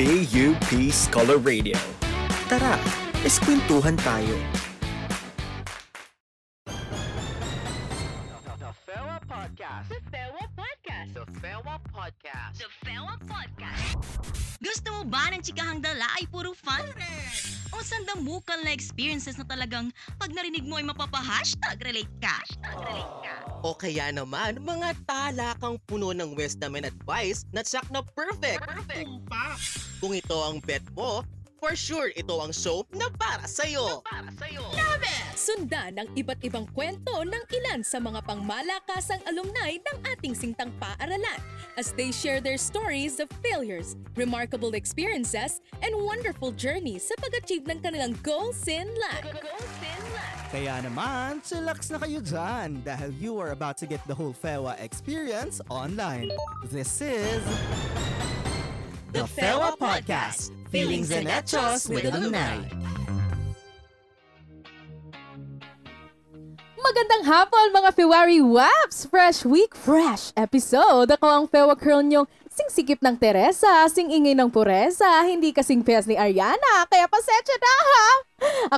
BUP Scholar Radio. Tara, eskwentuhan tayo. Talagang pag narinig mo ay mapapa-hashtag relate ka? Hashtag relate ka. O kaya naman, mga talakang puno ng wisdom and advice na tsak na perfect. Perfect. Kung ito ang bet mo, for sure ito ang show na para sa'yo. Para sa'yo. Sundan ang iba't ibang kwento ng ilan sa mga pangmalakasang alumni ng ating singtang paaralan as they share their stories of failures, remarkable experiences, and wonderful journeys sa pag-achieve ng kanilang goals in life. Goals in life. Kaya naman, chillax na kayo dyan dahil you are about to get the whole FEWA experience online. This is... The FEWA Podcast. Feelings and Hechos with Alumni. Magandang hapon mga February Waps! Fresh Week, fresh episode! Ako ang Fewa Curl niyong singsikip ng Teresa, singingay ng Puresa, hindi kasing fest ni Ariana, kaya pasensya na ha!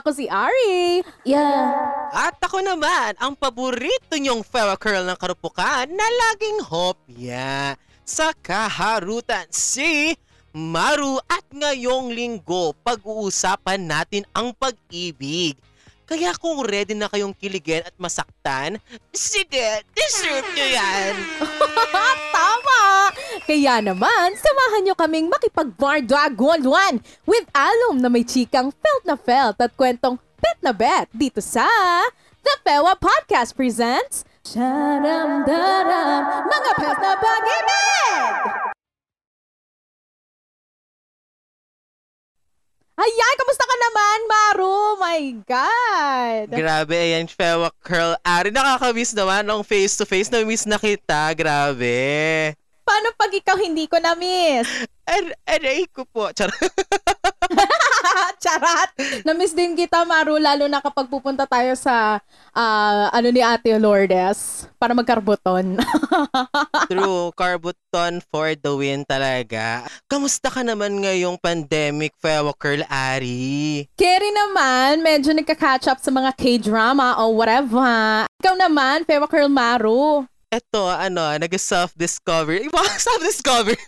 Ako si Ari. Yeah. At ako naman, ang paborito niyong Fewa Curl ng karupukan na laging hopya sa kaharutan si Maru at ngayong linggo pag-uusapan natin ang pag-ibig. Kaya kung ready na kayong kiligin at masaktan, sige, deserve nyo yan! Tama! Kaya naman, samahan nyo kaming makipag-bardaguan with alum na may chikang felt na felt at kwentong bet na bet dito sa The Fewa Podcast presents Sharam Daram Mga Pet na Pag-ibig! Ayan, kamusta ka naman, Maru? My God! Grabe, ayan, Fewa Curl. Ari, nakakamiss naman ang face-to-face. Na-miss na kita, grabe. Paano pag ikaw hindi ko na-miss? Ar- aray ko po. Char- Charat! Na-miss din kita, Maru, lalo na kapag pupunta tayo sa, ah, ano ni Ate Lourdes, para magkarbuton. True, Carbuton for the win talaga. Kamusta ka naman ngayong pandemic, Fewa Curl Ari? Kerry naman, medyo nagka-catch up sa mga K-drama o whatever. Ikaw naman, Fewa Curl Maru. Eto, ano, nag-self-discovery. Iba, self-discovery.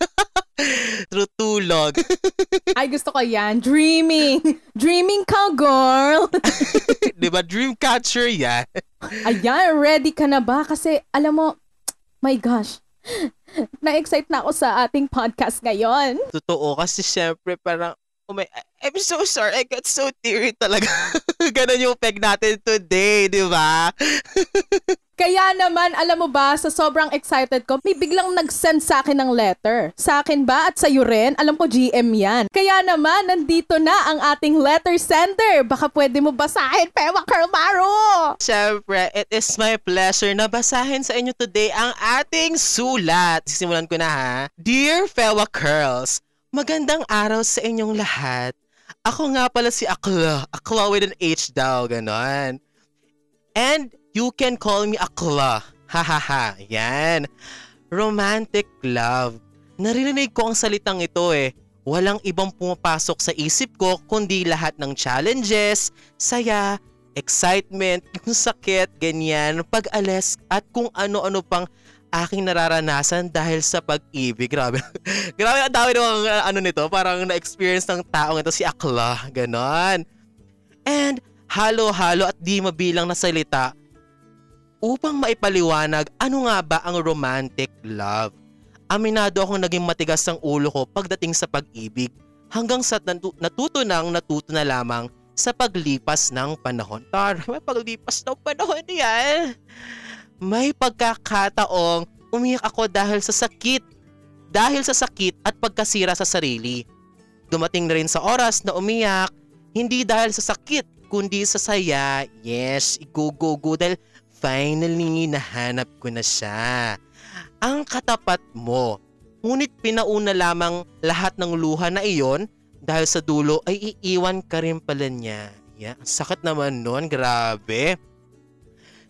True tulog. Ay, gusto ko yan. Dreaming. Dreaming ka, girl. Di ba? Dreamcatcher yan. Ayan, ready ka na ba? Kasi, alam mo, my gosh, na-excite na ako sa ating podcast ngayon. Totoo, kasi syempre parang, oh my, I'm so sorry, I got so teary talaga. Ganon yung peg natin today, di ba? Kaya naman, alam mo ba, sa sobrang excited ko, may biglang nag-send sa akin ng letter. Sa akin ba at sa'yo rin? Alam ko GM yan. Kaya naman, nandito na ang ating letter sender. Baka pwede mo basahin, Pewa Carmaro! Siyempre, it is my pleasure na basahin sa inyo today ang ating sulat. Sisimulan ko na ha. Dear Fewa Curls, magandang araw sa inyong lahat. Ako nga pala si Akla. Akla with an H daw, ganon. And you can call me Akla. Ha ha ha. Yan. Romantic love. Naririnig ko ang salitang ito eh. Walang ibang pumapasok sa isip ko kundi lahat ng challenges, saya, excitement, yung sakit, ganyan, pag-alis at kung ano-ano pang aking nararanasan dahil sa pag-ibig. Grabe. Grabe ang dami ng uh, ano nito, parang na-experience ng taong ito si Akla. Ganon. And halo-halo at di mabilang na salita upang maipaliwanag ano nga ba ang romantic love. Aminado akong naging matigas ang ulo ko pagdating sa pag-ibig hanggang sa natu- natuto nang natuto na lamang sa paglipas ng panahon. Tar, may paglipas ng panahon yan. May pagkakataong umiyak ako dahil sa sakit. Dahil sa sakit at pagkasira sa sarili. Dumating na rin sa oras na umiyak, hindi dahil sa sakit, kundi sa saya. Yes, go go go dahil finally nahanap ko na siya. Ang katapat mo. Ngunit pinauna lamang lahat ng luha na iyon dahil sa dulo ay iiwan ka rin pala niya. Yeah, ang sakit naman nun, grabe.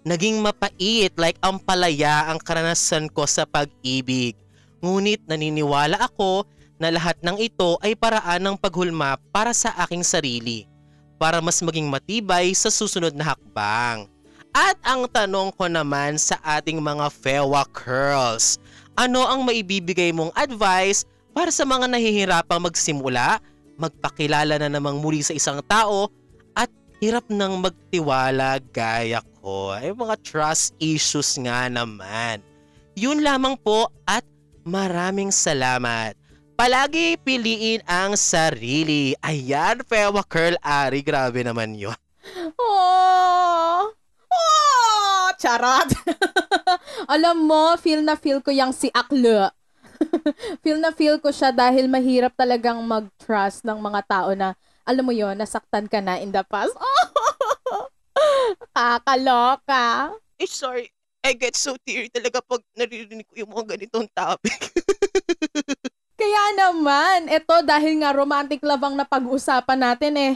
Naging mapait like ang palaya ang karanasan ko sa pag-ibig. Ngunit naniniwala ako na lahat ng ito ay paraan ng paghulma para sa aking sarili para mas maging matibay sa susunod na hakbang. At ang tanong ko naman sa ating mga Fewa Curls, ano ang maibibigay mong advice para sa mga nahihirapang magsimula, magpakilala na namang muli sa isang tao, at hirap nang magtiwala gaya ko? Ay mga trust issues nga naman. Yun lamang po at maraming salamat. Palagi piliin ang sarili. Ayan, Fewa Curl Ari. Grabe naman yun. Oh! Oh! Charot! Alam mo, feel na feel ko yung si Aklo. feel na feel ko siya dahil mahirap talagang mag-trust ng mga tao na, alam mo yon nasaktan ka na in the past. Oh! Kakaloka. Eh, sorry. I get so teary talaga pag naririnig ko yung mga ganitong topic. Kaya naman, ito dahil nga romantic love ang napag-usapan natin eh,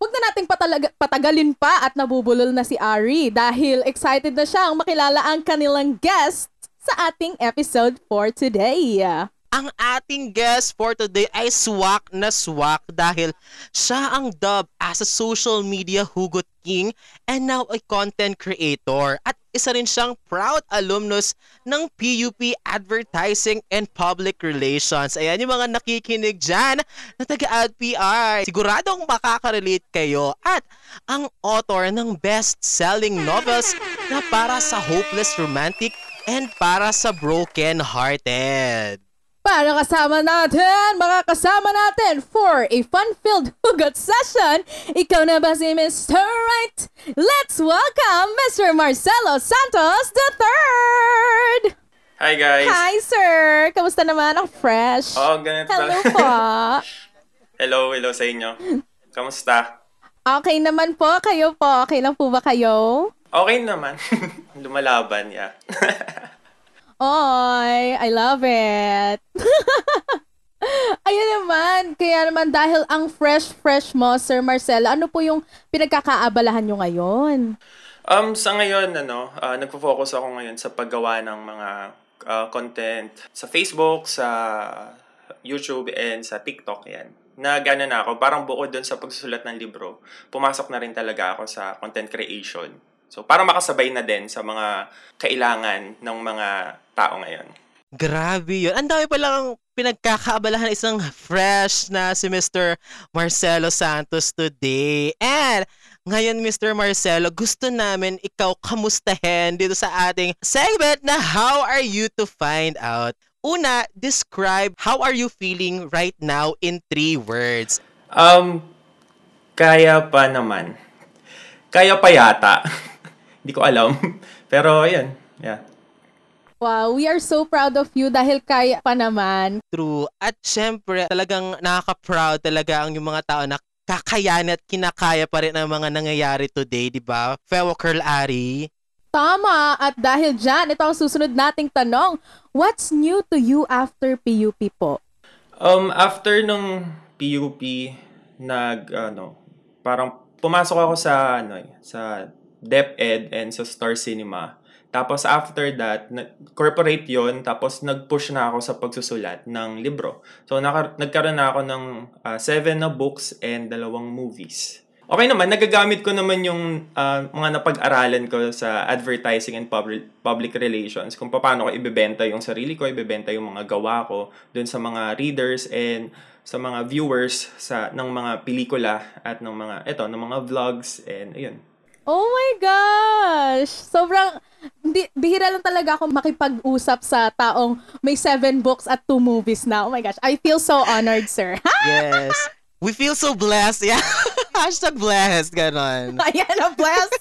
Huwag na nating patalaga- patagalin pa at nabubulol na si Ari dahil excited na siyang makilala ang kanilang guest sa ating episode for today. ang ating guest for today ay swak na swak dahil siya ang dub as a social media hugot king and now a content creator at isa rin siyang proud alumnus ng PUP Advertising and Public Relations. Ayan yung mga nakikinig dyan na taga-AdPR. Siguradong makaka-relate kayo at ang author ng best-selling novels na para sa hopeless romantic and para sa broken-hearted. Para kasama natin, makakasama natin for a fun-filled hugot session, ikaw na ba si Mr. Right? Let's welcome Mr. Marcelo Santos III! Hi guys! Hi, sir! Kamusta naman ang fresh? Oo, ganito Hello po! hello, hello sa inyo. Kamusta? Okay naman po, kayo po. Okay lang po ba kayo? Okay naman. Lumalaban, yeah. Oy, I love it. Ayun naman, kaya naman dahil ang fresh-fresh mo, Sir Marcelo, ano po yung pinagkakaabalahan nyo ngayon? um, sa ngayon, ano, uh, nagpo-focus ako ngayon sa paggawa ng mga uh, content sa Facebook, sa YouTube, and sa TikTok, yan. Na gano'n na ako. Parang bukod dun sa pagsusulat ng libro, pumasok na rin talaga ako sa content creation. So, para makasabay na din sa mga kailangan ng mga tao ngayon. Grabe yun. Ang dami palang pinagkakaabalahan isang fresh na si Mr. Marcelo Santos today. And ngayon, Mr. Marcelo, gusto namin ikaw kamustahin dito sa ating segment na How Are You to Find Out? Una, describe how are you feeling right now in three words. Um, kaya pa naman. Kaya pa yata. Hindi ko alam. Pero, ayun. Yeah. Wow, we are so proud of you dahil kaya pa naman. True. At syempre, talagang nakaka-proud talaga ang yung mga tao na kakayanin at kinakaya pa rin ang mga nangyayari today, di ba? Fellow Curl Ari. Tama! At dahil dyan, ito ang susunod nating tanong. What's new to you after PUP po? Um, after nung PUP, nag, ano, parang pumasok ako sa, ano, eh, sa DepEd and sa Star Cinema. Tapos after that, na- corporate yon tapos nag-push na ako sa pagsusulat ng libro. So naka- nagkaroon na ako ng ah, seven na books and dalawang movies. Okay naman, nagagamit ko naman yung ah, mga napag-aralan ko sa advertising and public, public relations kung paano ko ibebenta yung sarili ko, ibebenta yung mga gawa ko dun sa mga readers and sa mga viewers sa ng mga pelikula at ng mga eto ng mga vlogs and ayun. Oh my gosh! Sobrang, hindi, bihira lang talaga ako makipag-usap sa taong may seven books at two movies na. Oh my gosh, I feel so honored, sir. Yes. We feel so blessed. Yeah. Hashtag blessed. Ganon. Ayan, a bless.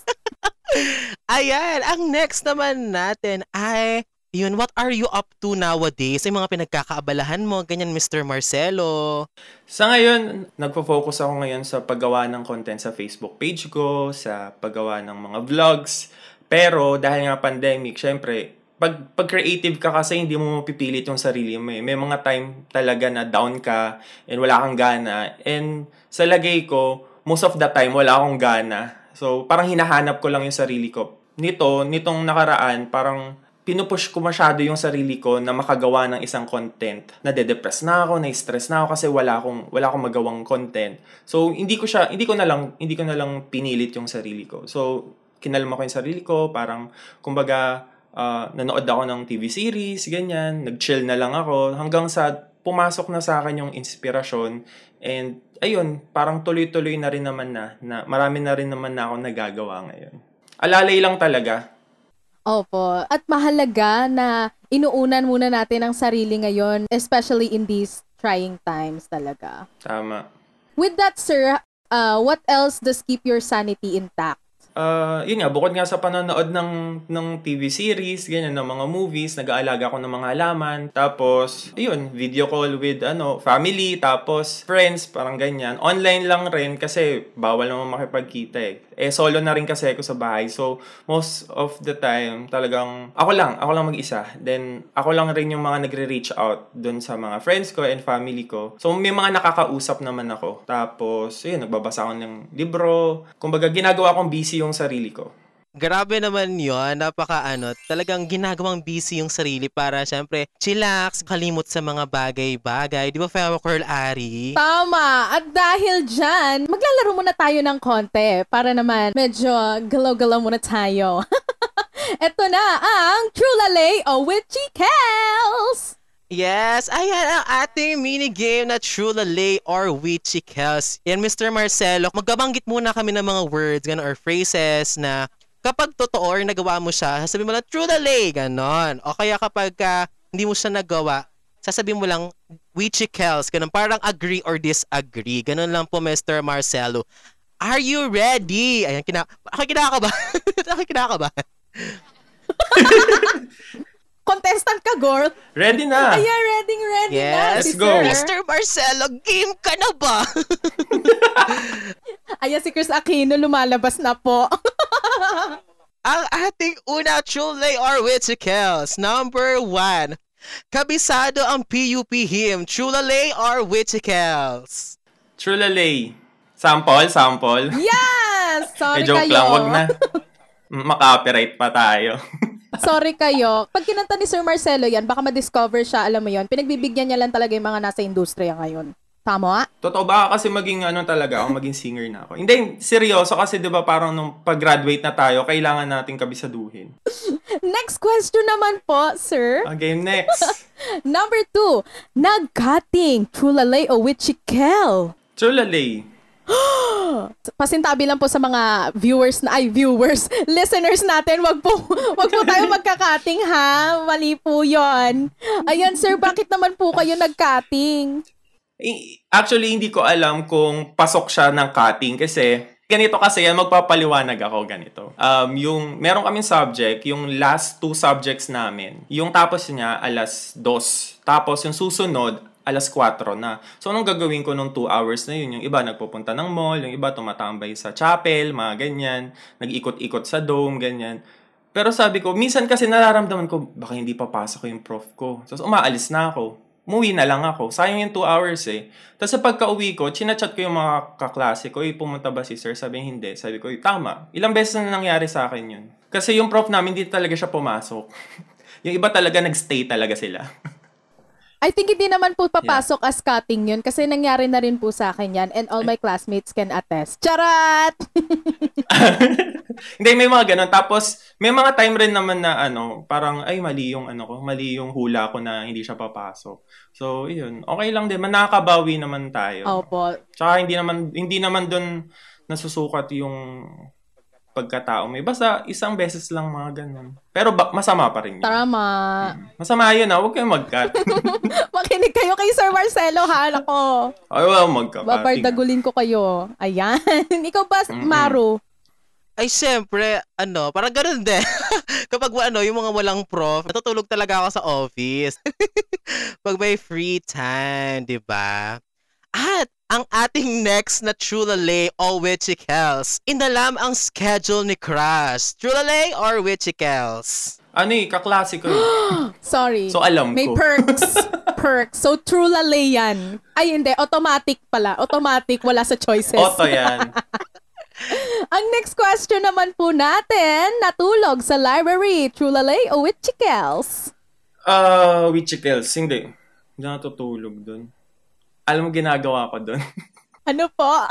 Ayan. Ang next naman natin ay, yun, what are you up to nowadays? Yung mga pinagkakaabalahan mo, ganyan, Mr. Marcelo. Sa ngayon, nagfo-focus ako ngayon sa paggawa ng content sa Facebook page ko, sa paggawa ng mga vlogs. Pero dahil nga pandemic, syempre, pag, pag creative ka kasi hindi mo mapipilit yung sarili mo eh. May mga time talaga na down ka and wala kang gana. And sa lagay ko, most of the time wala akong gana. So parang hinahanap ko lang yung sarili ko. Nito, nitong nakaraan, parang pinupush ko masyado yung sarili ko na makagawa ng isang content. Nade-depress na ako, na-stress na ako kasi wala akong wala akong magawang content. So hindi ko siya hindi ko na lang hindi ko na lang pinilit yung sarili ko. So kinalma ko yung sarili ko, parang kumbaga uh, nanood ako ng TV series, ganyan, nag-chill na lang ako hanggang sa pumasok na sa akin yung inspirasyon and ayun, parang tuloy-tuloy na rin naman na, na marami na rin naman na ako nagagawa ngayon. Alalay lang talaga. Opo. At mahalaga na inuunan muna natin ang sarili ngayon, especially in these trying times talaga. Tama. With that, sir, uh, what else does keep your sanity intact? Uh, yun nga, bukod nga sa panonood ng, ng TV series, ganyan, ng mga movies, nag-aalaga ako ng mga halaman. Tapos, yun, video call with ano, family, tapos friends, parang ganyan. Online lang rin kasi bawal naman makipagkita eh. Eh, solo na rin kasi ako sa bahay. So, most of the time, talagang ako lang, ako lang mag-isa. Then, ako lang rin yung mga nagre-reach out dun sa mga friends ko and family ko. So, may mga nakakausap naman ako. Tapos, yun, nagbabasa ako ng libro. Kumbaga, ginagawa kong busy yung yung sarili ko. Grabe naman yon napaka ano, talagang ginagawang busy yung sarili para syempre chillax, kalimot sa mga bagay-bagay. Di ba, Fellow Curl Ari? Tama! At dahil dyan, maglalaro muna tayo ng konti para naman medyo galaw-galaw muna tayo. Ito na ang True Lalay o Witchy Kels! Yes, ayan ang ating minigame na True Lay or Witchy Kels. Yan, Mr. Marcelo, magbabanggit muna kami ng mga words ganun, or phrases na kapag totoo or nagawa mo siya, sasabihin mo lang True Lay, ganon. O kaya kapag uh, hindi mo siya nagawa, sasabihin mo lang Witchy Kels, ganun. Parang agree or disagree. Ganun lang po, Mr. Marcelo. Are you ready? Ayan, kina ako kinakabahan. ako kinakabahan. contestant ka, girl. Ready na. Ayan, ready, ready yes. na. Let's go. Mr. Marcelo, game ka na ba? Ayan, si Chris Aquino lumalabas na po. Ang ating una chule or Wichikels. Number one. Kabisado ang PUP hymn. Chulale or Wichikels? Chulale. Sample, sample. Yes! Sorry eh, joke kayo. lang, wag na. Maka-copyright pa tayo. Sorry kayo. Pag kinanta ni Sir Marcelo yan, baka ma-discover siya, alam mo yon Pinagbibigyan niya lang talaga yung mga nasa industriya ngayon. Tama? Totoo ba kasi maging ano talaga ako, maging singer na ako. Hindi, seryoso kasi 'di ba parang nung pag-graduate na tayo, kailangan nating kabisaduhin. Next question naman po, sir. Okay, next. Number two, nag-cutting, Trulalay o Wichikel? Trulalay. Pasintabi lang po sa mga viewers na ay viewers, listeners natin, wag po wag po tayo magka-cutting ha. Mali po 'yon. Ayan sir, bakit naman po kayo nag-cutting? Actually, hindi ko alam kung pasok siya ng cutting kasi ganito kasi yan, magpapaliwanag ako ganito. Um, yung, meron kaming subject, yung last two subjects namin, yung tapos niya alas dos. Tapos yung susunod, alas 4 na. So, anong gagawin ko nung 2 hours na yun? Yung iba nagpupunta ng mall, yung iba tumatambay sa chapel, mga ganyan, nag-ikot-ikot sa dome, ganyan. Pero sabi ko, minsan kasi nararamdaman ko, baka hindi papasok yung prof ko. So, umaalis na ako umuwi na lang ako. Sayang yung 2 hours eh. Tapos sa pagka-uwi ko, chinachat ko yung mga kaklase ko, pumunta ba si sir? Sabi hindi. Sabi ko, tama. Ilang beses na nangyari sa akin yun. Kasi yung prof namin, hindi talaga siya pumasok. yung iba talaga, nagstay talaga sila. I think hindi naman po papasok yeah. as cutting yun kasi nangyari na rin po sa akin yan and all my classmates can attest. Charat! hindi, may mga ganun. Tapos, may mga time rin naman na ano, parang, ay, mali yung ano ko, mali yung hula ko na hindi siya papasok. So, yun. Okay lang din. Nakakabawi naman tayo. Opo. Tsaka hindi naman, hindi naman doon nasusukat yung pagkatao may. Basta isang beses lang mga ganun. Pero ba- masama pa rin yun. Tama. Hmm. Masama yun ha. Huwag kayong mag-cut. Makinig kayo kay Sir Marcelo ha. Nako. Ay, well, mag-cut. Babardagulin ko kayo. Ayan. Ikaw ba, mm-hmm. Maru? Ay, siyempre, ano, parang ganun din. Kapag ano, yung mga walang prof, natutulog talaga ako sa office. Pag may free time, di ba? At ang ating next na Trulalay o Wichikels. Inalam ang schedule ni Crush. Trulalay or Wichikels? Ano eh, kaklase ko Sorry. So alam May ko. May perks. perks. So Trulalay yan. Ay hindi, automatic pala. Automatic, wala sa choices. Auto yan. Ang next question naman po natin, natulog sa library, Trulalay o with Chikels? Ah, uh, Wichikels. Hindi. Hindi natutulog doon. Alam mo ginagawa ko doon. Ano po?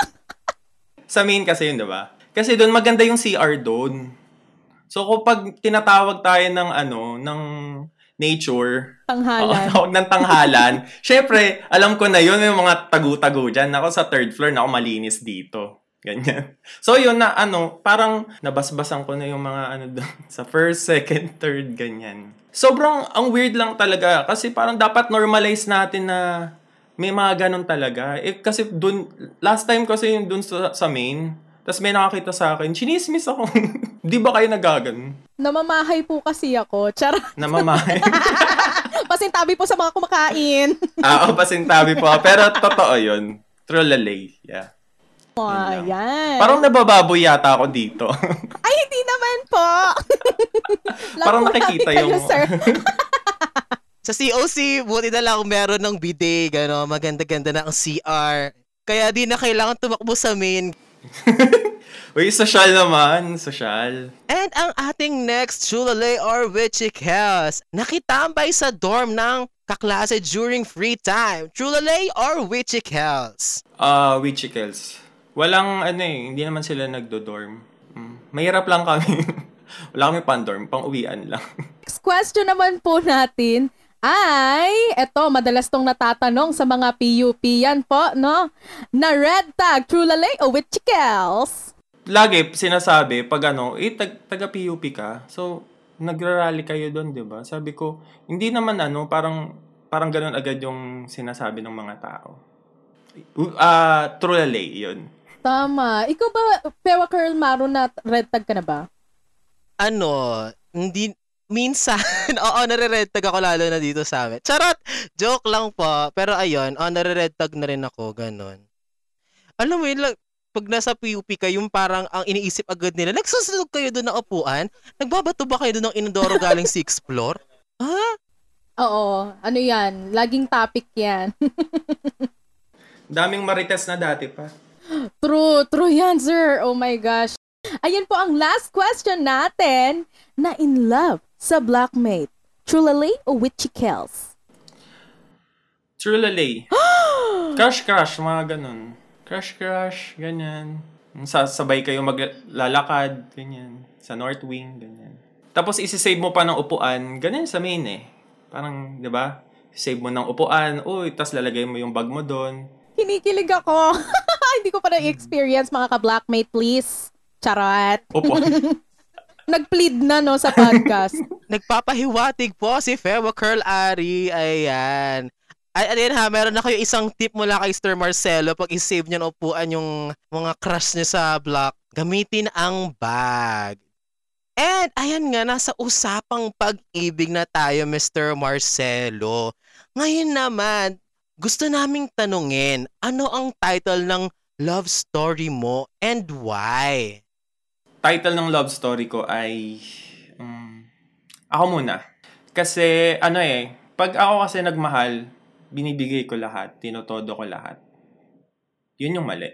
sa main kasi yun, di ba? Kasi doon maganda yung CR doon. So kapag tinatawag tayo ng ano, ng nature, Tanghalan. Oo, tawag ng tanghalan. Syempre, alam ko na yun, yung mga tagu-tagu dyan. Ako sa third floor, na ako malinis dito. Ganyan. So yun na ano, parang nabasbasan ko na yung mga ano doon sa first, second, third, ganyan. Sobrang ang weird lang talaga kasi parang dapat normalize natin na may mga ganun talaga. Eh, kasi dun, last time kasi yung dun sa, sa main, tapos may nakakita sa akin, chinismis ako. Di ba kayo nagaganon? Namamahay po kasi ako. Charot. Namamahay. Pasintabi po sa mga kumakain. ah, o, pasintabi po. Pero totoo yun. Trolalay. Yeah. Oh, yan. Parang nabababoy yata ako dito. Ay, hindi naman po. Parang nakikita namin kayo, yung- sir. Sa COC, buti na lang meron ng bidet, gano, maganda-ganda na ang CR. Kaya di na kailangan tumakbo sa main. Uy, social naman. Social. And ang ating next Chulalay or Witchy Chaos, nakitambay sa dorm ng kaklase during free time. Chulalay or Witchy Chaos? Ah, uh, Wichikels. Walang ano eh, hindi naman sila nagdo-dorm. Mm. Mahirap lang kami. Wala kami pan-dorm, pang-uwian lang. Next question naman po natin ay, eto, madalas tong natatanong sa mga PUP yan po, no? Na red tag, True Lalay o with Chikels? Lagi sinasabi, pag ano, eh, tag, taga-PUP ka, so, nagra-rally kayo doon, di ba? Sabi ko, hindi naman ano, parang, parang ganun agad yung sinasabi ng mga tao. Ah, uh, true lalay, yun. Tama. Ikaw ba, Pewa Curl Maro, na red tag ka na ba? Ano, hindi, minsan, oo, nare-red tag ako lalo na dito sa amin. Charot! Joke lang po. Pero ayun, oh, nare-red tag na rin ako, ganun. Alam mo yun, like, pag nasa PUP kayo, yung parang ang iniisip agad nila, nagsusunog kayo doon ng upuan? Nagbabato ba kayo doon ng inodoro galing 6th floor? Ha? Oo. Ano yan? Laging topic yan. Daming marites na dati pa. true. True yan, sir. Oh my gosh. Ayan po ang last question natin na in love sa blackmate. Truly o with Chikels? True lalay. crush, crush, mga ganun. Crush, crush, ganyan. Sasabay kayo maglalakad, ganyan. Sa North Wing, ganyan. Tapos isisave mo pa ng upuan, ganyan sa main eh. Parang, di ba? Save mo ng upuan, uy, tas lalagay mo yung bag mo doon. Kinikilig ako. Hindi ko pa na-experience mga ka-blackmate, please. Charot. Upuan. Nag-plead na no sa podcast. Nagpapahiwatig po si Fewa Curl Ari. Ayan. Ay, ayan ha, meron na kayo isang tip mula kay Sir Marcelo pag i-save niyo na upuan yung mga crush niyo sa block. Gamitin ang bag. And ayan nga, nasa usapang pag-ibig na tayo, Mr. Marcelo. Ngayon naman, gusto naming tanungin, ano ang title ng love story mo and why? Title ng love story ko ay... Um, ako muna. Kasi ano eh, pag ako kasi nagmahal, binibigay ko lahat, tinotodo ko lahat. Yun yung mali.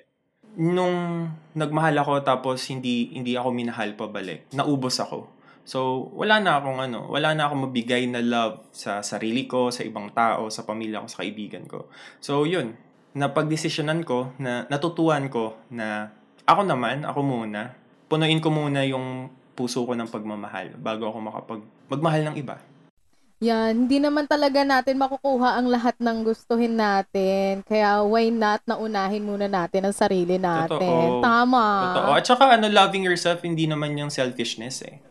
Nung nagmahal ako tapos hindi hindi ako minahal pabalik, naubos ako. So, wala na akong ano, wala na akong mabigay na love sa sarili ko, sa ibang tao, sa pamilya ko, sa kaibigan ko. So, yun. Napagdesisyonan ko, na natutuan ko na ako naman, ako muna, punuin ko muna yung puso ko ng pagmamahal bago ako makapag magmahal ng iba. Yan, hindi naman talaga natin makukuha ang lahat ng gustuhin natin. Kaya why not na unahin muna natin ang sarili natin. Totoo. Tama. Totoo. At saka ano, loving yourself, hindi naman yung selfishness eh.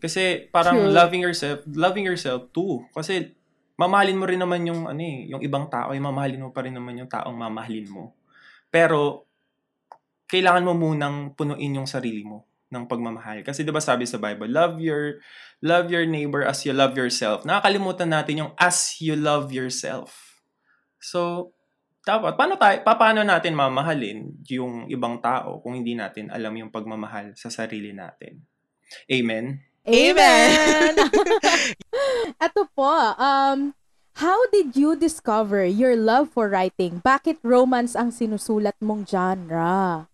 Kasi parang True. loving yourself, loving yourself too. Kasi mamahalin mo rin naman yung ano eh, yung ibang tao, yung mamahalin mo pa rin naman yung taong mamahalin mo. Pero kailangan mo munang punuin yung sarili mo ng pagmamahal. Kasi 'di ba sabi sa Bible, love your love your neighbor as you love yourself. Nakakalimutan natin yung as you love yourself. So, dapat paano tayo paano natin mamahalin yung ibang tao kung hindi natin alam yung pagmamahal sa sarili natin. Amen. Amen! Ito po, um, how did you discover your love for writing? Bakit romance ang sinusulat mong genre?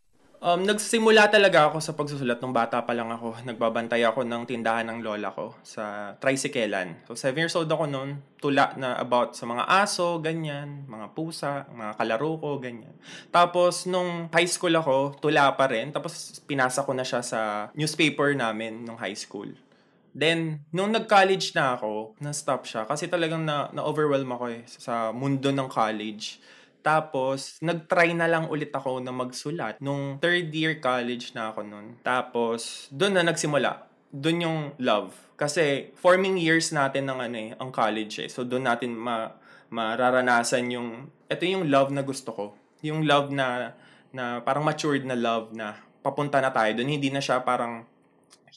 Um, nagsimula talaga ako sa pagsusulat nung bata pa lang ako. Nagbabantay ako ng tindahan ng lola ko sa tricyclean. So, 7 years old ako noon. Tula na about sa mga aso, ganyan. Mga pusa, mga kalaro ko, ganyan. Tapos, nung high school ako, tula pa rin. Tapos, pinasa ko na siya sa newspaper namin nung high school. Then, nung nag-college na ako, na-stop siya. Kasi talagang na, na-overwhelm ako eh sa mundo ng college. Tapos, nag-try na lang ulit ako na magsulat nung third year college na ako nun. Tapos, doon na nagsimula. Doon yung love. Kasi, forming years natin ng ano eh, ang college eh. So, doon natin ma mararanasan yung, ito yung love na gusto ko. Yung love na, na parang matured na love na papunta na tayo doon. Hindi na siya parang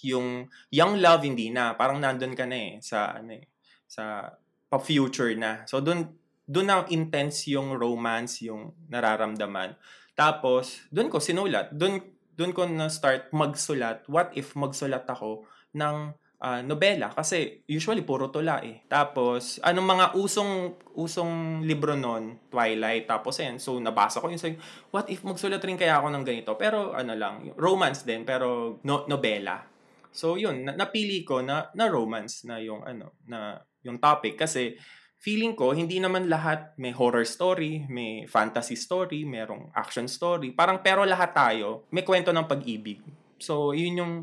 yung young love, hindi na. Parang nandun ka na eh sa, ano eh, sa pa-future na. So, doon doon na intense yung romance, yung nararamdaman. Tapos, doon ko sinulat. Doon, doon ko na-start magsulat. What if magsulat ako ng uh, nobela? Kasi usually puro tula eh. Tapos, anong mga usong usong libro noon, Twilight, tapos yan. So, nabasa ko yung saying, what if magsulat rin kaya ako ng ganito? Pero ano lang, romance din, pero no, nobela. So, yun, na, napili ko na, na romance na yung ano, na yung topic kasi feeling ko, hindi naman lahat may horror story, may fantasy story, merong action story. Parang pero lahat tayo may kwento ng pag-ibig. So, yun yung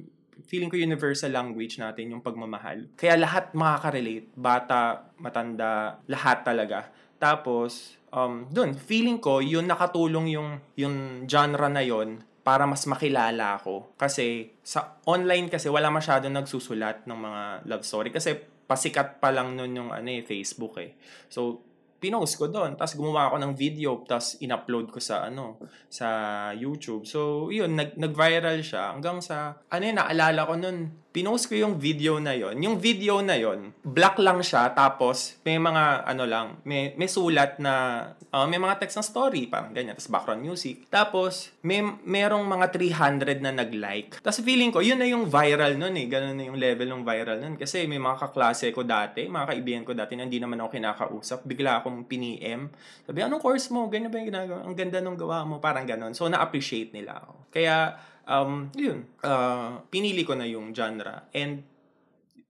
feeling ko universal language natin, yung pagmamahal. Kaya lahat makaka-relate. Bata, matanda, lahat talaga. Tapos, um, dun, feeling ko, yun nakatulong yung, yung genre na yon para mas makilala ako. Kasi sa online kasi wala masyado nagsusulat ng mga love story. Kasi pasikat pa lang nun yung ano eh, Facebook eh. So, pinost ko doon. Tapos gumawa ako ng video, tapos in-upload ko sa ano, sa YouTube. So, yun, nag, nag-viral siya hanggang sa, ano yun, naalala ko noon pinost ko yung video na yon Yung video na yon black lang siya, tapos may mga, ano lang, may, may sulat na, uh, may mga text ng story, parang ganyan, tapos background music. Tapos, may merong mga 300 na nag-like. Tapos feeling ko, yun na yung viral nun eh. Ganun na yung level ng viral nun. Kasi may mga kaklase ko dati, mga kaibigan ko dati na hindi naman ako kinakausap. Bigla akong pini-M. Sabi, anong course mo? Ganyan ba yung ginagawa? Ang ganda nung gawa mo. Parang ganun. So, na-appreciate nila ako. Kaya, um, yun, uh, pinili ko na yung genre. And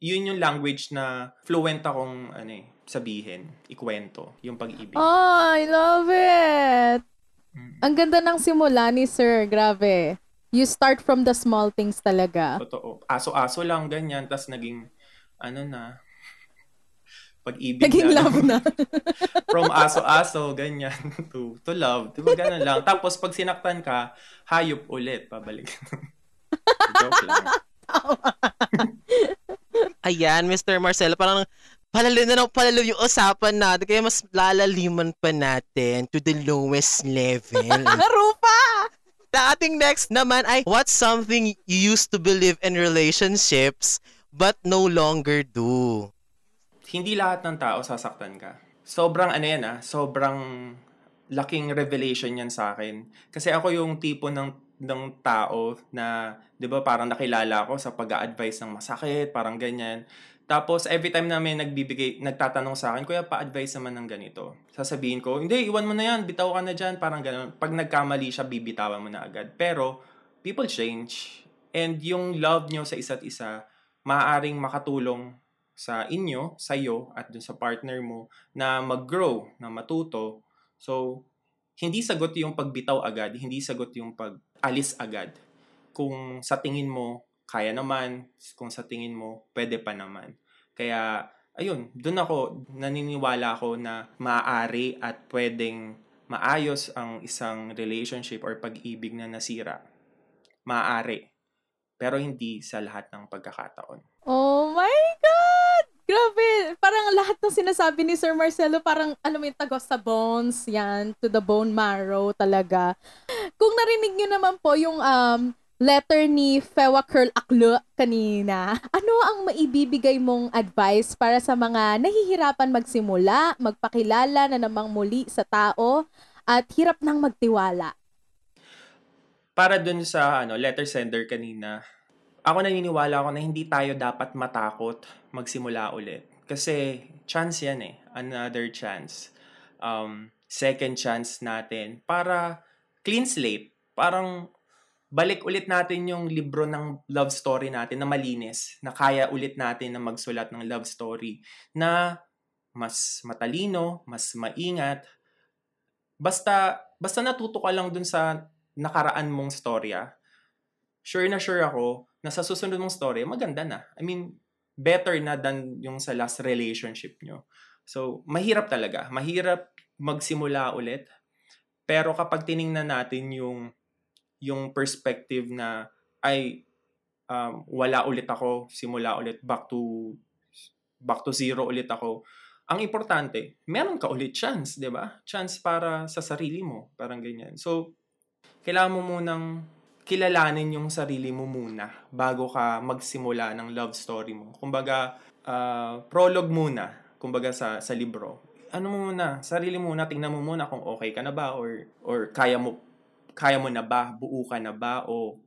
yun yung language na fluent akong ano eh, sabihin, ikwento, yung pag-ibig. Oh, I love it! Mm. Ang ganda ng simula ni Sir, grabe. You start from the small things talaga. Totoo. Aso-aso lang, ganyan. Tapos naging, ano na, pag-ibig Naging na. love na. from aso-aso, ganyan, to, to love. Diba ganun lang. Tapos pag sinaktan ka, hayop ulit, pabalik. Joke lang. Ayan, Mr. Marcelo, parang palalim na palalim yung usapan natin, kaya mas lalaliman pa natin to the lowest level. Rupa! The ating next naman ay, what's something you used to believe in relationships but no longer do? Hindi lahat ng tao sasaktan ka. Sobrang ano yan ah, sobrang laking revelation yan sa akin. Kasi ako yung tipo ng ng tao na, 'di ba, parang nakilala ako sa pag-a-advise ng masakit, parang ganyan. Tapos every time na may nagbibigay, nagtatanong sa akin, kuya pa-advise naman ng ganito. Sasabihin ko, hindi, iwan mo na yan, bitaw ka na dyan, parang gano'n. Pag nagkamali siya, bibitawan mo na agad. Pero, people change. And yung love nyo sa isa't isa, maaaring makatulong sa inyo, sa iyo, at dun sa partner mo na mag-grow, na matuto. So, hindi sagot yung pagbitaw agad, hindi sagot yung pag-alis agad. Kung sa tingin mo, kaya naman, kung sa tingin mo, pwede pa naman. Kaya, ayun, dun ako, naniniwala ako na maaari at pwedeng maayos ang isang relationship or pag-ibig na nasira. Maaari. Pero hindi sa lahat ng pagkakataon. Oh my! Grabe! Parang lahat ng sinasabi ni Sir Marcelo, parang alam mo yung tagos sa bones, yan, to the bone marrow talaga. Kung narinig nyo naman po yung um, letter ni Fewa Curl Aklo kanina, ano ang maibibigay mong advice para sa mga nahihirapan magsimula, magpakilala na namang muli sa tao, at hirap nang magtiwala? Para dun sa ano, letter sender kanina, ako naniniwala ako na hindi tayo dapat matakot magsimula ulit. Kasi chance yan eh. Another chance. Um, second chance natin para clean slate. Parang balik ulit natin yung libro ng love story natin na malinis, na kaya ulit natin na magsulat ng love story na mas matalino, mas maingat. Basta basta natuto ka lang dun sa nakaraan mong storya, sure na sure ako na sa susunod mong story, maganda na. I mean, better na than yung sa last relationship nyo. So, mahirap talaga. Mahirap magsimula ulit. Pero kapag tiningnan natin yung yung perspective na ay um, wala ulit ako, simula ulit, back to back to zero ulit ako. Ang importante, meron ka ulit chance, 'di ba? Chance para sa sarili mo, parang ganyan. So, kailangan mo munang kilalanin yung sarili mo muna bago ka magsimula ng love story mo. Kumbaga, uh, prologue muna, kumbaga sa sa libro. Ano mo muna, sarili muna, tingnan mo muna kung okay ka na ba or or kaya mo kaya mo na ba, buo ka na ba o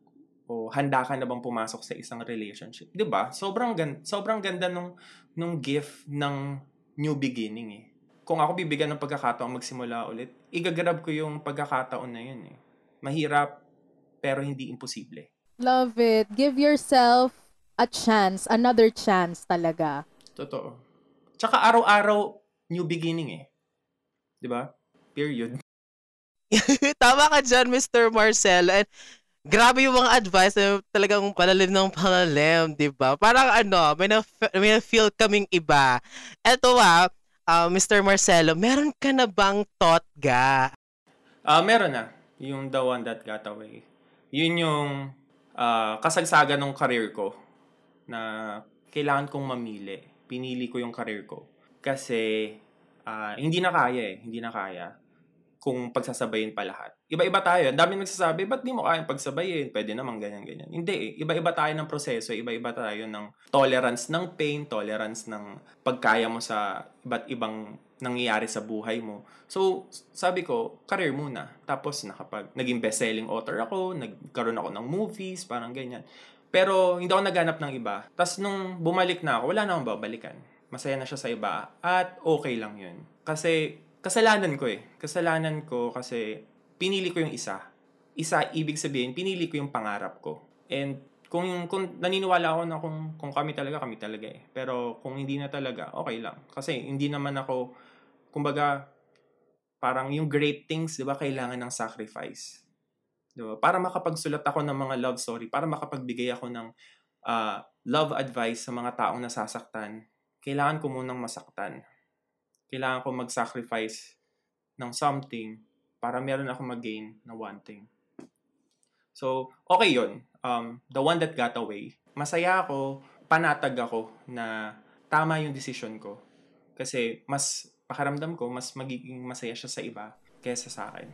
o handa ka na bang pumasok sa isang relationship. 'Di ba? Sobrang gan sobrang ganda nung nung gift ng new beginning eh. Kung ako bibigyan ng pagkakataon magsimula ulit, igagrab ko yung pagkakataon na yun eh. Mahirap pero hindi imposible. Love it. Give yourself a chance, another chance talaga. Totoo. Tsaka araw-araw new beginning eh. 'Di ba? Period. Tama ka dyan, Mr. Marcel. And grabe yung mga advice na talagang palalim ng palalim, di ba? Parang ano, may, na, may na feel kaming iba. Eto ah, uh, Mr. Marcelo, meron ka na bang thought ga? Ah, uh, meron na. Yung The One That Got Away. Yun yung uh, kasagsagan ng career ko na kailangan kong mamili. Pinili ko yung career ko. Kasi uh, hindi na kaya eh. Hindi na kaya kung pagsasabayin pa lahat. Iba-iba tayo. Ang dami nagsasabi, ba't di mo kayang pagsabayin? Pwede naman ganyan-ganyan. Hindi eh. Iba-iba tayo ng proseso. Iba-iba tayo ng tolerance ng pain, tolerance ng pagkaya mo sa iba't ibang nangyayari sa buhay mo. So, sabi ko, career muna. Tapos, nakapag, naging best-selling author ako, nagkaroon ako ng movies, parang ganyan. Pero, hindi ako naghanap ng iba. Tapos, nung bumalik na ako, wala na akong babalikan. Masaya na siya sa iba. At okay lang yun. Kasi, kasalanan ko eh. Kasalanan ko kasi pinili ko yung isa. Isa, ibig sabihin, pinili ko yung pangarap ko. And kung, kung naniniwala ako na kung, kung kami talaga, kami talaga eh. Pero kung hindi na talaga, okay lang. Kasi hindi naman ako, kumbaga, parang yung great things, di ba, kailangan ng sacrifice. Di ba? Para makapagsulat ako ng mga love story, para makapagbigay ako ng uh, love advice sa mga taong nasasaktan, kailangan ko munang masaktan kailangan ko mag-sacrifice ng something para meron ako mag-gain na one thing. So, okay yon um, The one that got away. Masaya ako, panatag ako na tama yung decision ko. Kasi mas, pakaramdam ko, mas magiging masaya siya sa iba kaysa sa akin.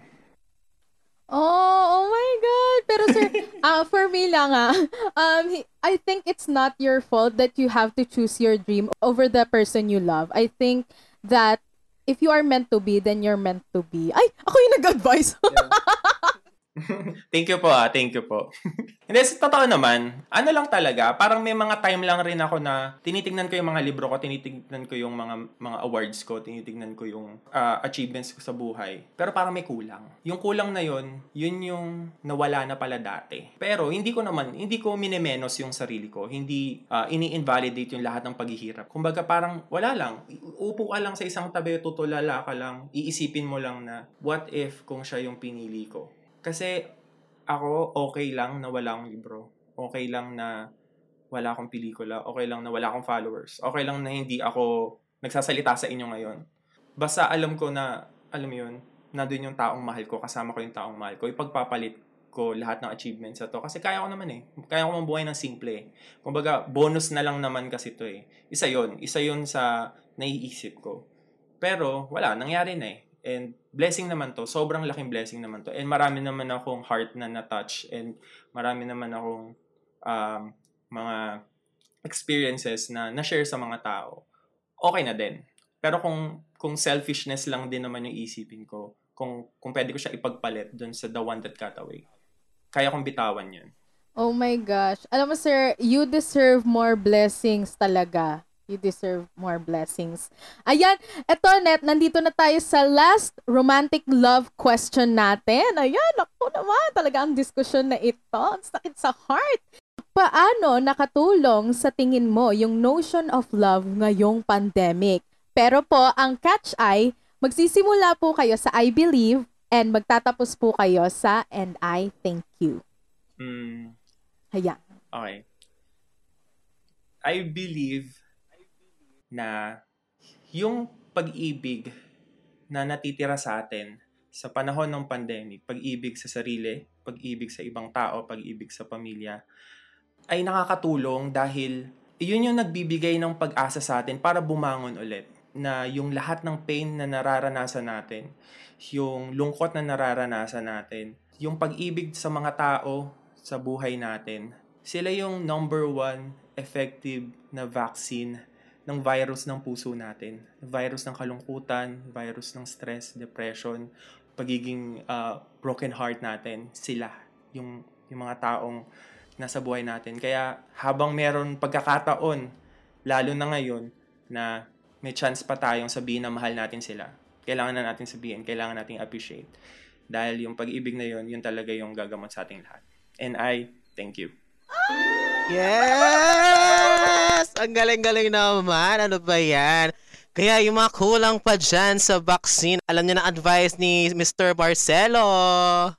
Oh, oh my God. Pero sir, uh, for me lang ah, um, I think it's not your fault that you have to choose your dream over the person you love. I think that if you are meant to be, then you're meant to be. Ay, ako yung nag-advise. yeah. thank you po ah, thank you po. Hindi, totoo naman, ano lang talaga, parang may mga time lang rin ako na tinitingnan ko yung mga libro ko, tinitingnan ko yung mga mga awards ko, tinitingnan ko yung uh, achievements ko sa buhay. Pero parang may kulang. Yung kulang na yun, yun yung nawala na pala dati. Pero hindi ko naman, hindi ko minemenos yung sarili ko. Hindi uh, ini-invalidate yung lahat ng paghihirap. Kumbaga parang wala lang. Upo ka lang sa isang tabi, tutulala ka lang, iisipin mo lang na what if kung siya yung pinili ko kasi ako, okay lang na wala akong libro. Okay lang na wala akong pelikula. Okay lang na wala akong followers. Okay lang na hindi ako nagsasalita sa inyo ngayon. Basta alam ko na, alam mo yun, nandun yung taong mahal ko, kasama ko yung taong mahal ko, ipagpapalit ko lahat ng achievements sa to. Kasi kaya ko naman eh. Kaya ko mabuhay ng simple eh. Kumbaga, bonus na lang naman kasi to eh. Isa yon Isa yon sa naiisip ko. Pero, wala. Nangyari na eh. And blessing naman to. Sobrang laking blessing naman to. And marami naman akong heart na na-touch. And marami naman akong um, mga experiences na na-share sa mga tao. Okay na din. Pero kung kung selfishness lang din naman yung isipin ko, kung kung pwede ko siya ipagpalit doon sa the one that got away, kaya kong bitawan yun. Oh my gosh. Alam mo sir, you deserve more blessings talaga You deserve more blessings. Ayan, eto net, nandito na tayo sa last romantic love question natin. Ayan, ako naman, talaga ang diskusyon na ito. Ang sakit sa heart. Paano nakatulong sa tingin mo yung notion of love ngayong pandemic? Pero po, ang catch ay, magsisimula po kayo sa I believe and magtatapos po kayo sa and I thank you. Mm, Ayan. okay. I believe na yung pag-ibig na natitira sa atin sa panahon ng pandemic, pag-ibig sa sarili, pag-ibig sa ibang tao, pag-ibig sa pamilya, ay nakakatulong dahil yun yung nagbibigay ng pag-asa sa atin para bumangon ulit na yung lahat ng pain na nararanasan natin, yung lungkot na nararanasan natin, yung pag-ibig sa mga tao sa buhay natin, sila yung number one effective na vaccine ng virus ng puso natin. Virus ng kalungkutan, virus ng stress, depression, pagiging uh, broken heart natin. Sila, yung, yung mga taong nasa buhay natin. Kaya habang meron pagkakataon, lalo na ngayon, na may chance pa tayong sabihin na mahal natin sila. Kailangan na natin sabihin, kailangan natin appreciate. Dahil yung pag-ibig na yun, yun talaga yung gagamot sa ating lahat. And I thank you. Yes! Ang galing-galing naman. Ano ba yan? Kaya yung mga kulang pa dyan sa vaccine, alam niyo na advice ni Mr. Barcelo.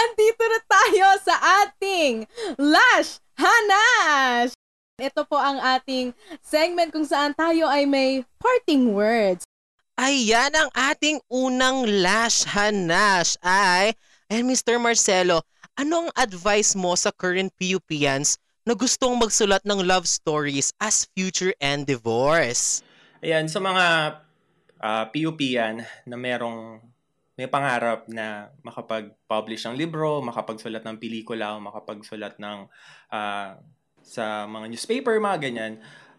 Andito na tayo sa ating Lash Hanash! Ito po ang ating segment kung saan tayo ay may parting words. Ayan ang ating unang lash hanash ay, and Mr. Marcelo, ano ang advice mo sa current PUPians na gustong magsulat ng love stories as future and divorce? Ayan, sa mga uh, PUP yan na merong may pangarap na makapag-publish ng libro, makapagsulat ng pelikula, o makapagsulat ng uh, sa mga newspaper, mga ganyan,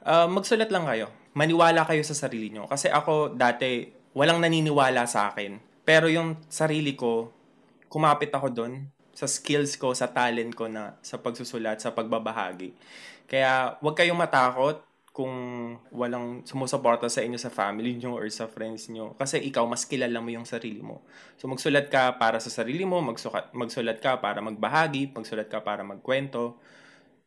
uh, magsulat lang kayo. Maniwala kayo sa sarili nyo. Kasi ako dati, walang naniniwala sa akin. Pero yung sarili ko, kumapit ako doon sa skills ko, sa talent ko na sa pagsusulat, sa pagbabahagi. Kaya huwag kayong matakot kung walang sumusuporta sa inyo sa family nyo or sa friends nyo. Kasi ikaw, mas kilala mo yung sarili mo. So magsulat ka para sa sarili mo, magsukat, magsulat ka para magbahagi, magsulat ka para magkwento.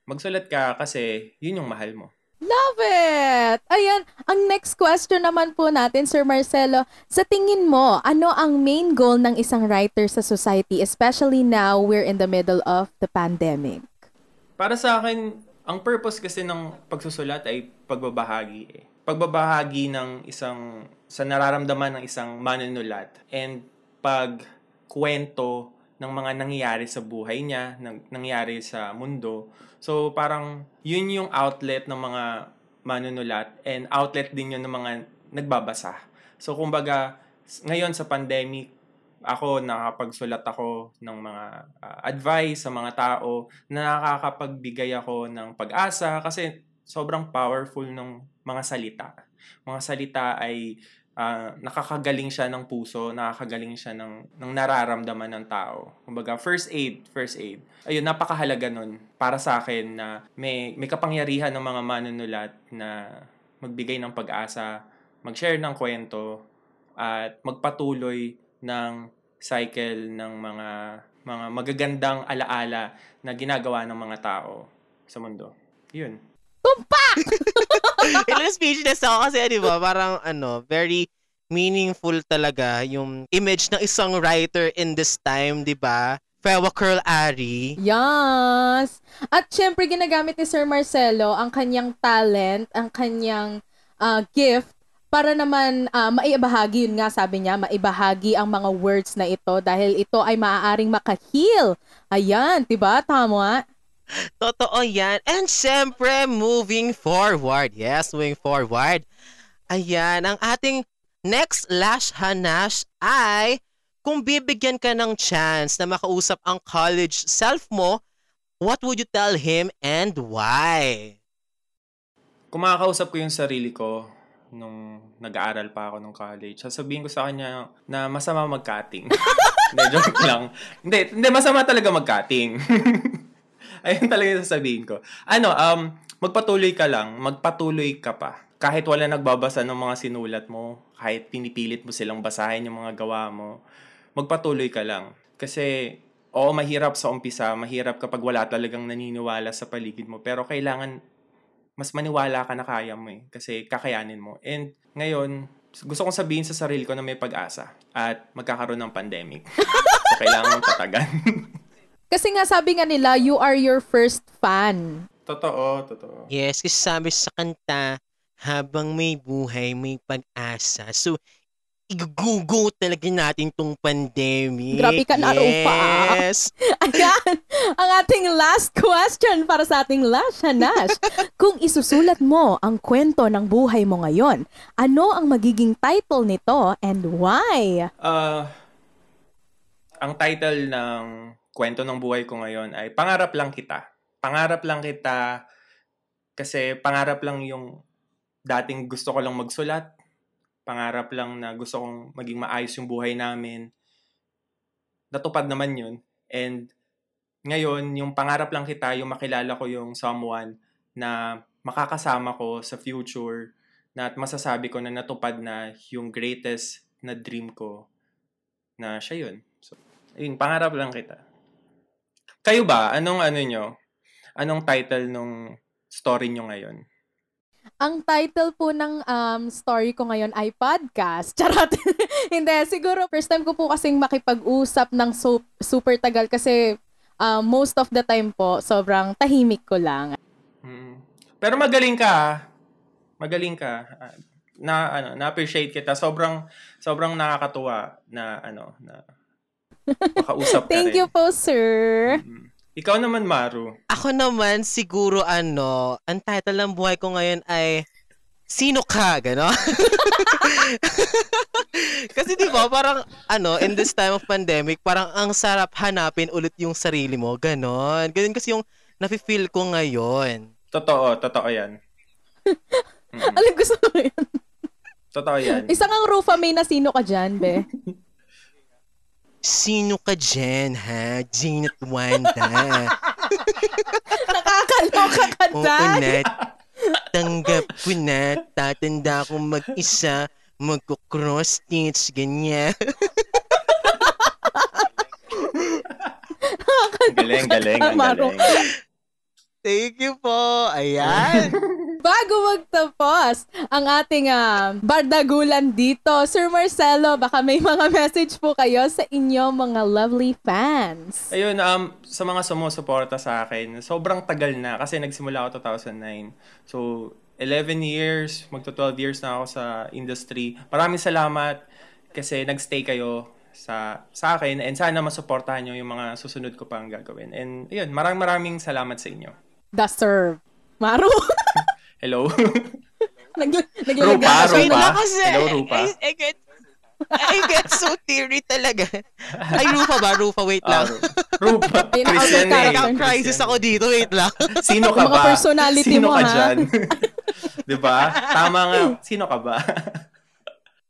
Magsulat ka kasi yun yung mahal mo. Love it! Ayan, ang next question naman po natin, Sir Marcelo. Sa tingin mo, ano ang main goal ng isang writer sa society, especially now we're in the middle of the pandemic? Para sa akin, ang purpose kasi ng pagsusulat ay pagbabahagi eh. Pagbabahagi ng isang, sa nararamdaman ng isang manunulat and pagkwento ng mga nangyayari sa buhay niya, nang, nangyayari sa mundo. So parang yun yung outlet ng mga manunulat and outlet din yun ng mga nagbabasa. So kumbaga, ngayon sa pandemic, ako nakakapagsulat ako ng mga uh, advice sa mga tao na nakakapagbigay ako ng pag-asa kasi sobrang powerful ng mga salita. Mga salita ay uh, nakakagaling siya ng puso, nakakagaling siya ng, ng nararamdaman ng tao. Kumbaga, first aid, first aid. Ayun, napakahalaga nun para sa akin na may, may kapangyarihan ng mga manunulat na magbigay ng pag-asa, mag-share ng kwento, at magpatuloy ng cycle ng mga mga magagandang alaala na ginagawa ng mga tao sa mundo. Yun. Tumpak! Ilang speechless ako kasi, di ba, parang ano, very meaningful talaga yung image ng isang writer in this time, di ba? Fewa Curl Ari. Yes! At syempre, ginagamit ni Sir Marcelo ang kanyang talent, ang kanyang uh, gift para naman uh, maibahagi, yun nga sabi niya, maibahagi ang mga words na ito dahil ito ay maaaring makahil. Ayan, 'di ba? Tama? Totoo yan. And syempre, moving forward. Yes, moving forward. Ayan, ang ating next lash hanash ay kung bibigyan ka ng chance na makausap ang college self mo, what would you tell him and why? Kung makakausap ko yung sarili ko, nung nag-aaral pa ako nung college, sasabihin ko sa kanya na masama mag-cutting. hindi, joke lang. Hindi, hindi, masama talaga mag-cutting. Ayun talaga yung sasabihin ko. Ano, um, magpatuloy ka lang, magpatuloy ka pa. Kahit wala nagbabasa ng mga sinulat mo, kahit pinipilit mo silang basahin yung mga gawa mo, magpatuloy ka lang. Kasi, oo, mahirap sa umpisa, mahirap kapag wala talagang naniniwala sa paligid mo, pero kailangan mas maniwala ka na kaya mo eh, kasi kakayanin mo. And ngayon, gusto kong sabihin sa sarili ko na may pag-asa at magkakaroon ng pandemic. so, kailangan mong tatagan. Kasi nga sabi nga nila, you are your first fan. totoo, totoo. Yes, kasi sabi sa kanta, habang may buhay, may pag-asa. So, igugugo talaga natin tong pandemic. Grabe ka na, Rupa. Yes. Ayan, ang ating last question para sa ating last hanash. Kung isusulat mo ang kwento ng buhay mo ngayon, ano ang magiging title nito and why? Uh, ang title ng kwento ng buhay ko ngayon ay Pangarap lang kita. Pangarap lang kita kasi pangarap lang yung dating gusto ko lang magsulat. Pangarap lang na gusto kong maging maayos yung buhay namin. Natupad naman yun. And ngayon, yung pangarap lang kita, yung makilala ko yung someone na makakasama ko sa future na at masasabi ko na natupad na yung greatest na dream ko na siya yun. So, ayun, pangarap lang kita. Kayo ba? Anong ano nyo? Anong title nung story nyo ngayon? Ang title po ng um, story ko ngayon ay podcast. Charot. Hindi, siguro first time ko po kasing makipag-usap ng so, super tagal kasi um, most of the time po, sobrang tahimik ko lang. Mm. Pero magaling ka. ah. Magaling ka. Ah, Na ano, na-appreciate kita. Sobrang sobrang nakakatuwa na ano na makausap ka Thank rin. you po, sir. Mm. Ikaw naman, Maru. Ako naman, siguro ano, ang title ng buhay ko ngayon ay Sino ka? Gano? Kasi di ba parang ano, in this time of pandemic, parang ang sarap hanapin ulit yung sarili mo. Ganon. Ganon kasi yung nafe-feel ko ngayon. Totoo, totoo yan. Mm. Alam gusto ko yun. Totoo yan. Isa kang Rufa May na sino ka dyan, be? Sino ka dyan, ha? Jane at Wanda. Nakakaloka ka Oo dyan. na. Tanggap ko na. Tatanda akong mag-isa. Magko-cross stitch. Ganyan. Galing, galing, ang galing. Thank you po. Ayan. Bago magtapos ang ating ah, bardagulan dito, Sir Marcelo, baka may mga message po kayo sa inyo mga lovely fans. Ayun, um, sa mga sumusuporta sa akin, sobrang tagal na kasi nagsimula ako 2009. So, 11 years, magto 12 years na ako sa industry. Maraming salamat kasi nagstay kayo sa sa akin and sana masuportahan nyo yung mga susunod ko pang gagawin. And ayun, maraming maraming salamat sa inyo. The serve. Maru. Hello. Nagla- Rupa, Naglalagay Wait Rupa. lang kasi. Hello, Rupa. I, I get I get so teary talaga. Ay, Rufa ba? Rufa, wait lang. Rupa. Out of Christian name. Nagka-crisis Christian. ako dito, wait lang. Sino ka Mga ba? personality Sino mo, ka ha? dyan? 'Di ba? Tama nga. Sino ka ba?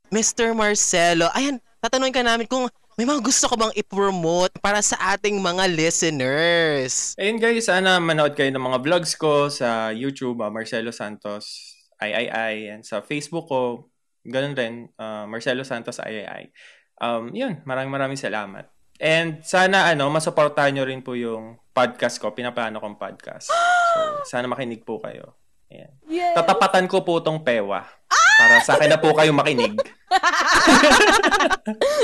Mr. Marcelo, ayan, tatanungin ka namin kung may mga gusto ka bang i-promote para sa ating mga listeners. Ayun guys, sana manood kayo ng mga vlogs ko sa YouTube, ah, Marcelo Santos III, and sa Facebook ko, ganun rin, ah, Marcelo Santos III. Um, yun, maraming maraming salamat. And sana ano, masuportahan nyo rin po yung podcast ko, pinaplano kong podcast. So, sana makinig po kayo. Ayan. Yes. Tatapatan ko po tong pewa. Para sa akin na po kayo makinig.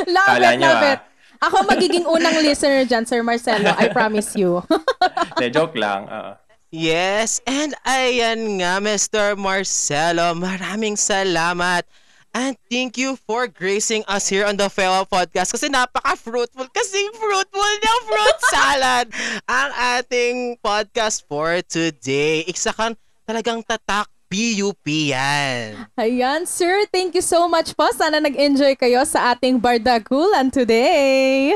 Love Kala it, love ah. it. Ako magiging unang listener dyan, Sir Marcelo. I promise you. De, joke lang. ah. Yes, and ayan nga, Mr. Marcelo, maraming salamat. And thank you for gracing us here on the Fewa Podcast kasi napaka-fruitful, kasi fruitful na fruit salad ang ating podcast for today. Isa kang talagang tatak PUP yan. Ayan, sir. Thank you so much po. Sana nag-enjoy kayo sa ating bardagulan today.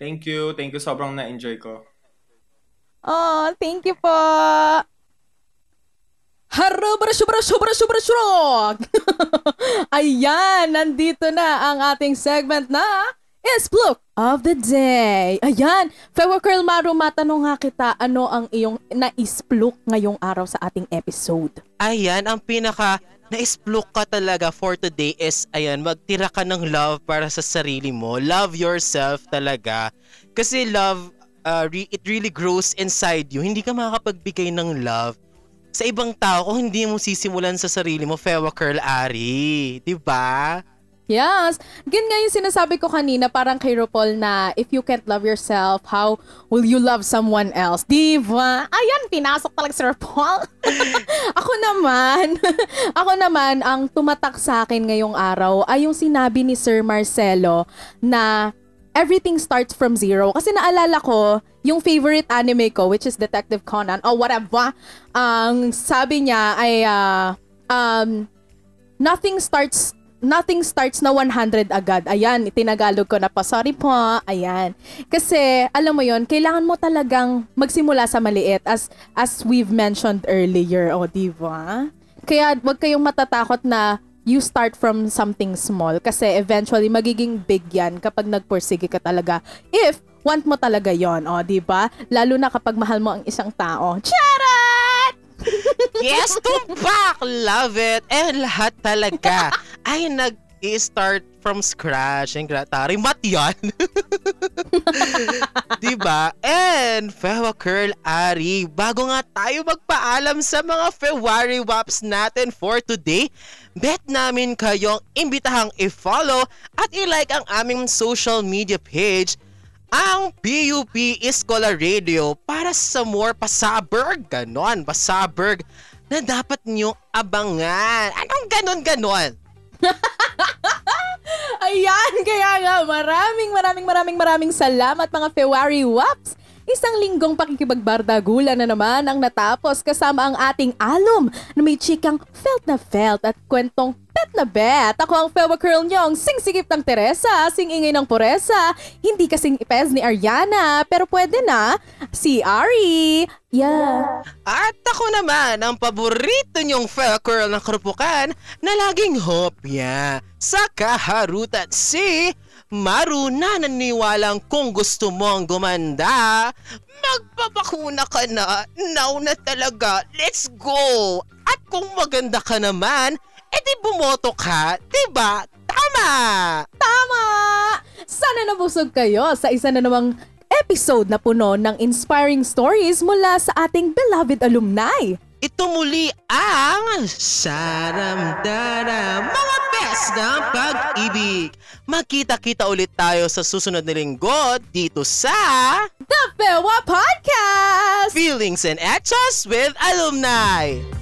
Thank you. Thank you. Sobrang na-enjoy ko. Oh, thank you po. Harubra shubra shubra shubra shrog. Ayan, nandito na ang ating segment na Ispluk of the day. Ayan, Fewa Curl Maru, matanong nga kita, ano ang iyong naispluk ngayong araw sa ating episode? Ayan, ang pinaka na-explore ka talaga for today is, ayan, magtira ka ng love para sa sarili mo. Love yourself talaga. Kasi love, uh, re- it really grows inside you. Hindi ka makakapagbigay ng love sa ibang tao kung hindi mo sisimulan sa sarili mo, Fewa Curl Ari. ba? Yes. Gan nga yung sinasabi ko kanina, parang kay RuPaul na if you can't love yourself, how will you love someone else? Diva? Ayan, pinasok talaga si RuPaul. ako naman, ako naman, ang tumatak sa akin ngayong araw ay yung sinabi ni Sir Marcelo na everything starts from zero. Kasi naalala ko, yung favorite anime ko, which is Detective Conan, or whatever, ang sabi niya ay, uh, um, nothing starts nothing starts na 100 agad. Ayan, itinagalog ko na pa. Sorry po. Ayan. Kasi, alam mo yon kailangan mo talagang magsimula sa maliit as, as we've mentioned earlier. O, oh, diba? Kaya, wag kayong matatakot na you start from something small kasi eventually magiging big yan kapag nagpursige ka talaga. If want mo talaga yon, o, oh, di ba? Lalo na kapag mahal mo ang isang tao. Charot! yes, tumpak! Love it! And lahat talaga ay nag i-start from scratch. Ang gratari. Mat yan. diba? And, Fewa Curl Ari, bago nga tayo magpaalam sa mga February Waps natin for today, bet namin kayong imbitahang i-follow at i-like ang aming social media page ang PUP Escola Radio para sa more pasabog, ganon, pasabog na dapat nyo abangan. Anong ganon-ganon? Ayan, kaya nga maraming maraming maraming maraming salamat mga February Waps. Isang linggong pakikipagbardagulan na naman ang natapos kasama ang ating alum na may chikang felt na felt at kwentong pet na bet. Ako ang Felwa Curl niyong singsigip ng Teresa, singingay ng Poresa. Hindi kasing ipes ni Ariana, pero pwede na. Si Ari. Yeah. At ako naman, ang paborito niyong Felwa Curl ng Krupukan na laging hopya sa kaharutan si Maru na naniwalang kung gusto mo ang gumanda, magpapakuna ka na. Now na talaga. Let's go! At kung maganda ka naman, edi bumoto ka. Diba? Tama! Tama! Sana nabusog kayo sa isa na namang episode na puno ng inspiring stories mula sa ating beloved alumni. Ito muli ang Saramdara Mga Best ng Pag-ibig. Magkita-kita ulit tayo sa susunod na linggo dito sa The Fewa Podcast! Feelings and Etchos with Alumni.